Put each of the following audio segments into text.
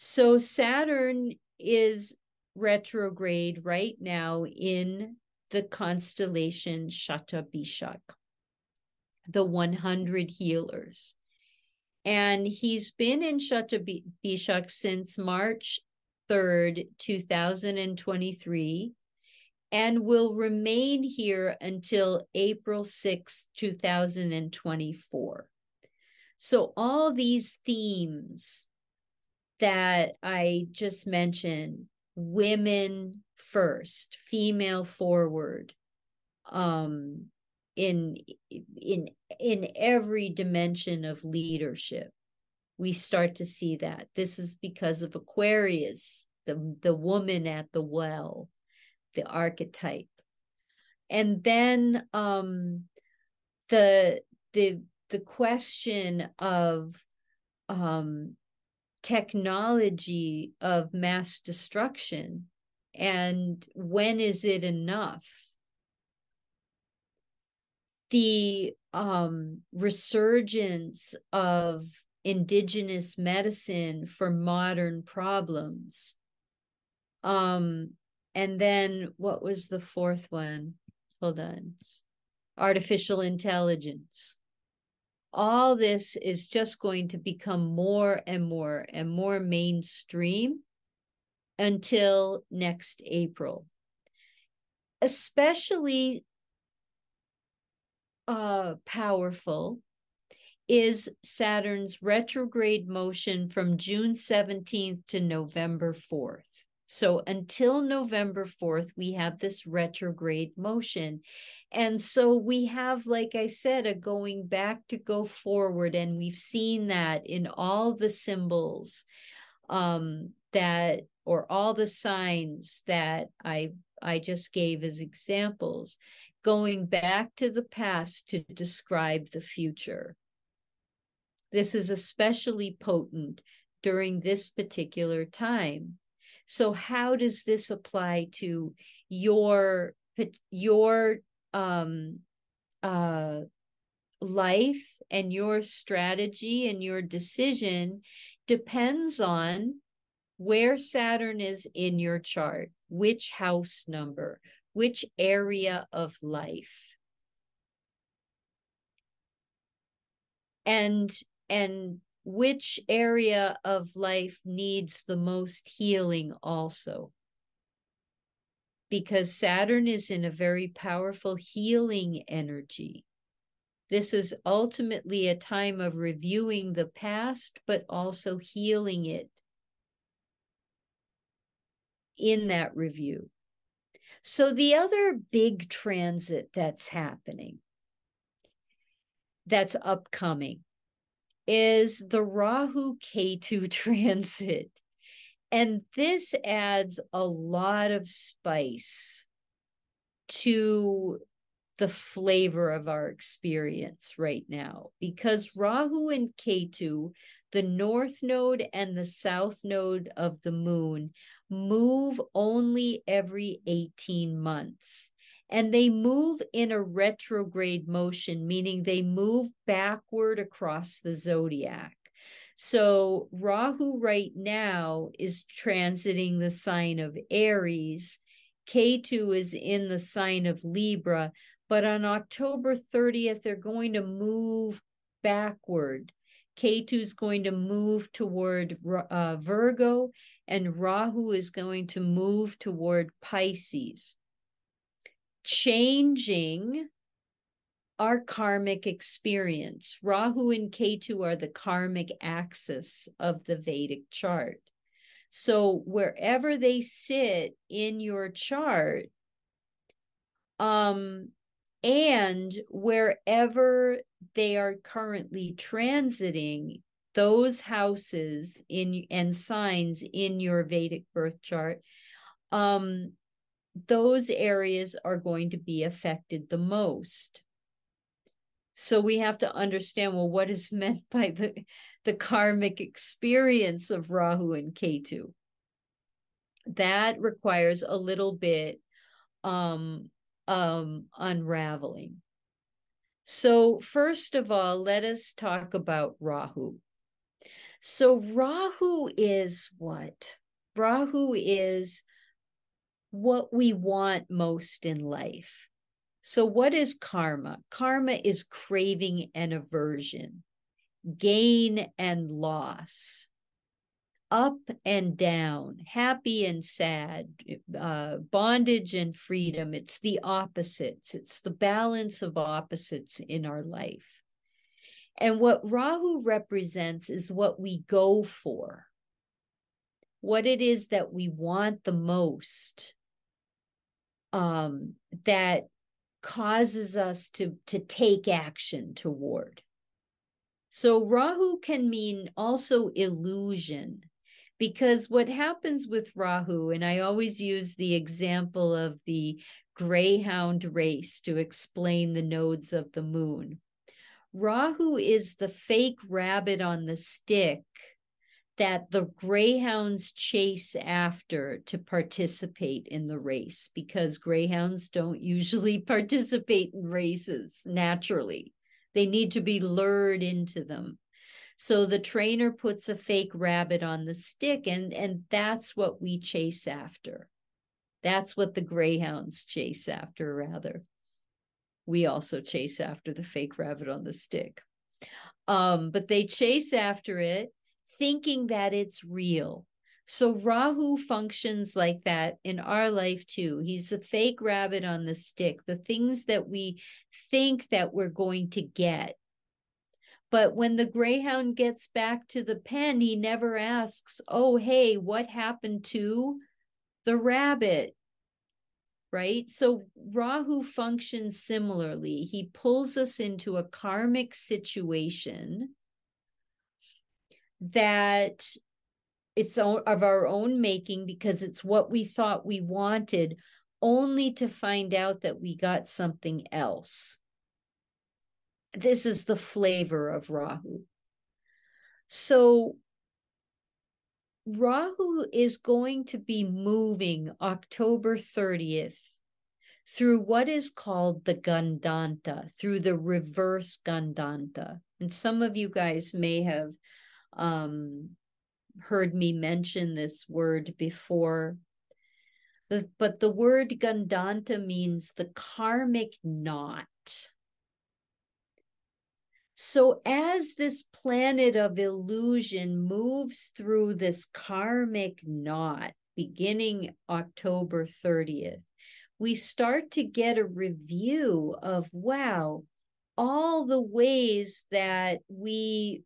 So Saturn is retrograde right now in the constellation Shatabishak, the 100 healers. And he's been in Shatabishak since March 3rd, 2023, and will remain here until April 6th, 2024. So, all these themes that I just mentioned women first, female forward, um, in in in every dimension of leadership we start to see that. This is because of aquarius the the woman at the well the archetype. And then um the the the question of um technology of mass destruction and when is it enough? The um, resurgence of indigenous medicine for modern problems. Um, and then what was the fourth one? Hold on. Artificial intelligence all this is just going to become more and more and more mainstream until next April. Especially uh, powerful is Saturn's retrograde motion from June 17th to November 4th. So until November 4th, we have this retrograde motion. And so we have, like I said, a going back to go forward. And we've seen that in all the symbols um, that, or all the signs that I, I just gave as examples, going back to the past to describe the future. This is especially potent during this particular time so how does this apply to your your um uh life and your strategy and your decision depends on where Saturn is in your chart, which house number, which area of life. And and which area of life needs the most healing also because Saturn is in a very powerful healing energy. This is ultimately a time of reviewing the past, but also healing it in that review. So, the other big transit that's happening, that's upcoming, is the Rahu Ketu transit. And this adds a lot of spice to the flavor of our experience right now because Rahu and Ketu, the north node and the south node of the moon, move only every 18 months and they move in a retrograde motion, meaning they move backward across the zodiac. So Rahu right now is transiting the sign of Aries. Ketu is in the sign of Libra, but on October 30th, they're going to move backward. Ketu is going to move toward uh, Virgo, and Rahu is going to move toward Pisces changing our karmic experience. Rahu and Ketu are the karmic axis of the Vedic chart. So wherever they sit in your chart, um, and wherever they are currently transiting, those houses in and signs in your Vedic birth chart um, those areas are going to be affected the most. So we have to understand well, what is meant by the, the karmic experience of Rahu and Ketu? That requires a little bit um, um, unraveling. So, first of all, let us talk about Rahu. So Rahu is what? Rahu is what we want most in life. So, what is karma? Karma is craving and aversion, gain and loss, up and down, happy and sad, uh, bondage and freedom. It's the opposites, it's the balance of opposites in our life. And what Rahu represents is what we go for, what it is that we want the most, um, that causes us to, to take action toward. So Rahu can mean also illusion, because what happens with Rahu, and I always use the example of the greyhound race to explain the nodes of the moon. Rahu is the fake rabbit on the stick that the greyhounds chase after to participate in the race because greyhounds don't usually participate in races naturally. They need to be lured into them. So the trainer puts a fake rabbit on the stick and and that's what we chase after. That's what the greyhounds chase after rather we also chase after the fake rabbit on the stick. Um, but they chase after it thinking that it's real. So Rahu functions like that in our life too. He's the fake rabbit on the stick, the things that we think that we're going to get. But when the greyhound gets back to the pen, he never asks, Oh, hey, what happened to the rabbit? right? So Rahu functions similarly. He pulls us into a karmic situation that it's of our own making because it's what we thought we wanted, only to find out that we got something else. This is the flavor of Rahu. So Rahu is going to be moving October 30th through what is called the Gandanta, through the reverse Gandanta. And some of you guys may have um, heard me mention this word before. But the word Gandanta means the karmic knot. So, as this planet of illusion moves through this karmic knot beginning October 30th, we start to get a review of wow, all the ways that we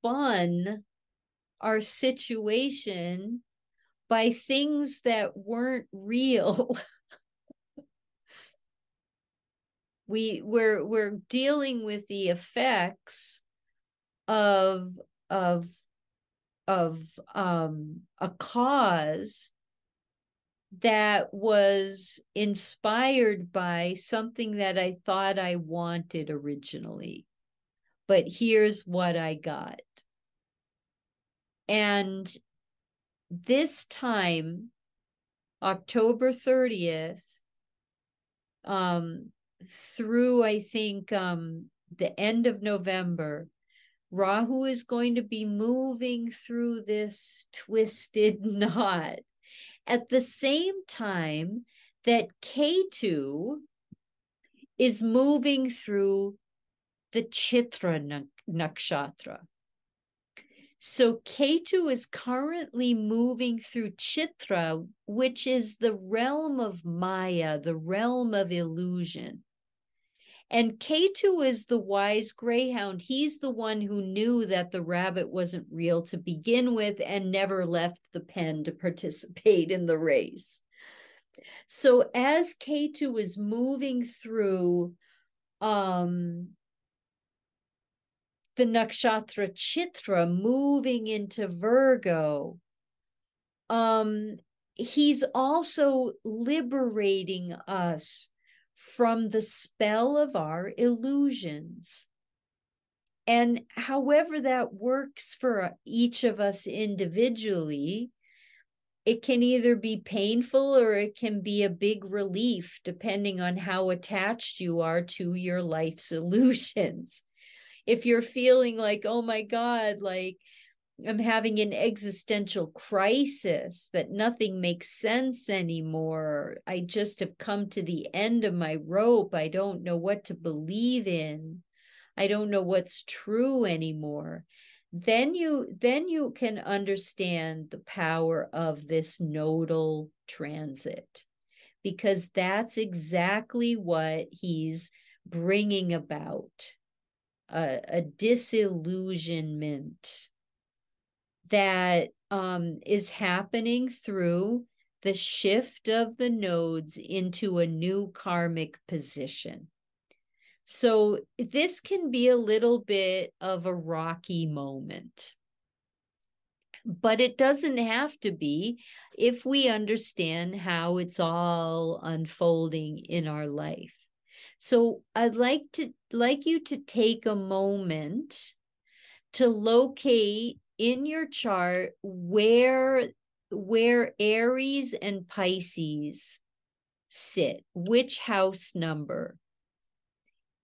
spun our situation by things that weren't real. we we're we're dealing with the effects of of of um a cause that was inspired by something that I thought I wanted originally. But here's what I got. And this time, October 30th, um, through I think um, the end of November, Rahu is going to be moving through this twisted knot at the same time that Ketu is moving through the Chitra nakshatra. So Ketu is currently moving through Chitra, which is the realm of Maya, the realm of illusion. And Ketu is the wise greyhound. He's the one who knew that the rabbit wasn't real to begin with and never left the pen to participate in the race. So as Ketu is moving through um, the nakshatra Chitra, moving into Virgo, um, he's also liberating us from the spell of our illusions. And however that works for each of us individually, it can either be painful or it can be a big relief, depending on how attached you are to your life's solutions. If you're feeling like, oh my God, like I'm having an existential crisis that nothing makes sense anymore. I just have come to the end of my rope. I don't know what to believe in. I don't know what's true anymore. Then you then you can understand the power of this nodal transit because that's exactly what he's bringing about a, a disillusionment that um, is happening through the shift of the nodes into a new karmic position. So, this can be a little bit of a rocky moment, but it doesn't have to be if we understand how it's all unfolding in our life. So, I'd like to like you to take a moment to locate in your chart where where Aries and Pisces sit, which house number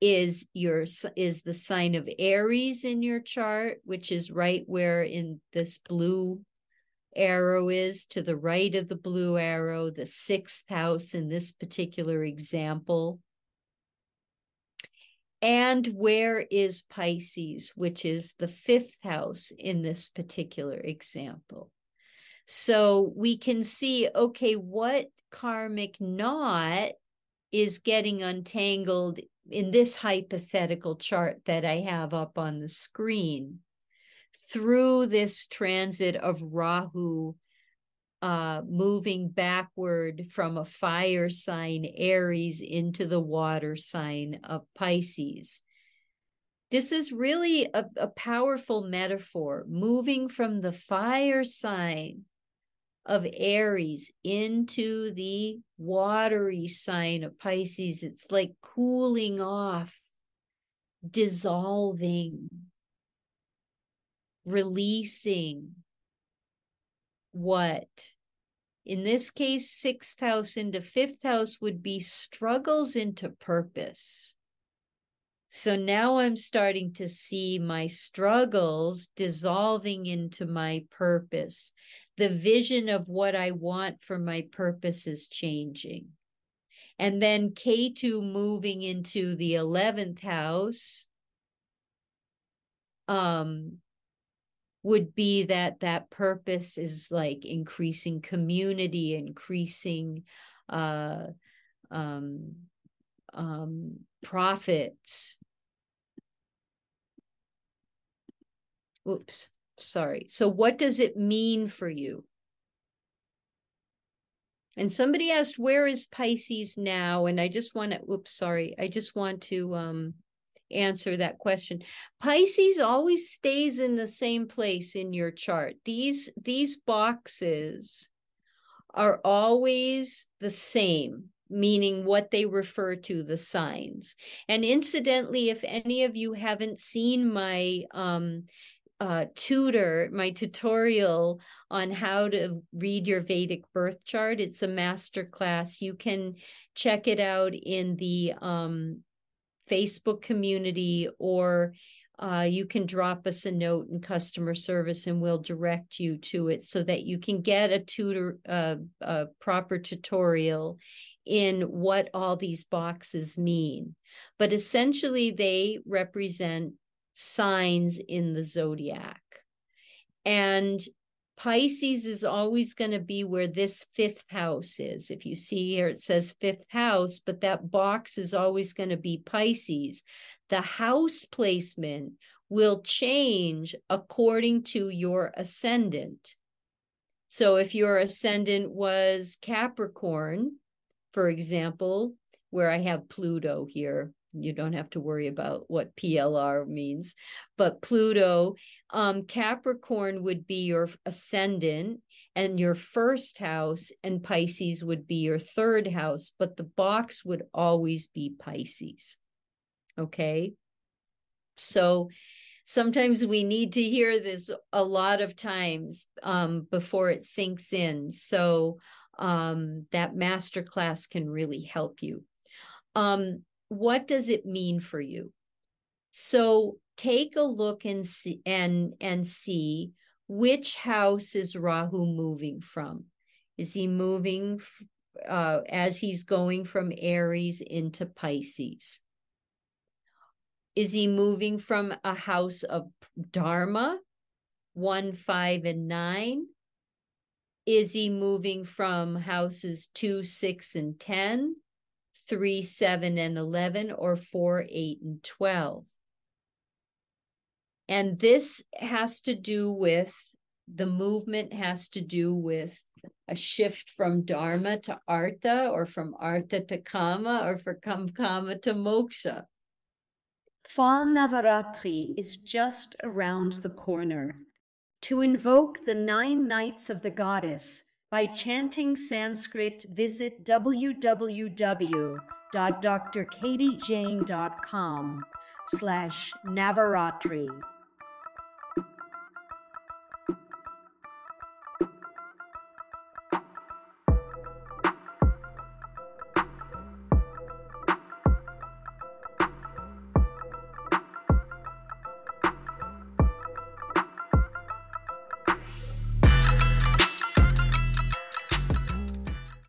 is your is the sign of Aries in your chart, which is right where in this blue arrow is to the right of the blue arrow, the sixth house in this particular example. And where is Pisces, which is the fifth house in this particular example? So we can see, okay, what karmic knot is getting untangled in this hypothetical chart that I have up on the screen through this transit of Rahu uh, moving backward from a fire sign, Aries, into the water sign of Pisces. This is really a, a powerful metaphor, moving from the fire sign of Aries into the watery sign of Pisces. It's like cooling off, dissolving, releasing, what in this case sixth house into fifth house would be struggles into purpose. So now i'm starting to see my struggles dissolving into my purpose. The vision of what i want for my purpose is changing. And then Ketu moving into the 11th house um would be that that purpose is like increasing community increasing uh um um profits. Oops sorry. So what does it mean for you? And somebody asked where is pisces now? And i just want to oops sorry. I just want to um answer that question. Pisces always stays in the same place in your chart. These these boxes are always the same meaning what they refer to the signs and incidentally if any of you haven't seen my um, uh, tutor, my tutorial on how to read your Vedic birth chart. It's a master class. You can check it out in the um, Facebook community or uh, you can drop us a note in customer service and we'll direct you to it so that you can get a tutor uh, a proper tutorial in what all these boxes mean. But essentially they represent signs in the zodiac. And Pisces is always going to be where this fifth house is. If you see here, it says fifth house, but that box is always going to be Pisces. The house placement will change according to your ascendant. So if your ascendant was Capricorn, for example, where I have Pluto here, you don't have to worry about what PLR means. But Pluto, um, Capricorn would be your ascendant and your first house, and Pisces would be your third house, but the box would always be Pisces. Okay. So sometimes we need to hear this a lot of times um, before it sinks in. So um, that master class can really help you. Um, what does it mean for you? So take a look and see and and see which house is Rahu moving from? Is he moving uh, as he's going from Aries into Pisces? Is he moving from a house of Dharma, one, five, and nine? Is he moving from houses two, six, and 10, three, seven, and 11, or four, eight, and 12? And this has to do with the movement, has to do with a shift from Dharma to Artha, or from Artha to Kama, or from Kama to Moksha. Fall Navaratri is just around the corner. To invoke the nine nights of the goddess by chanting Sanskrit, visit www.drkatyjane.com slash Navaratri.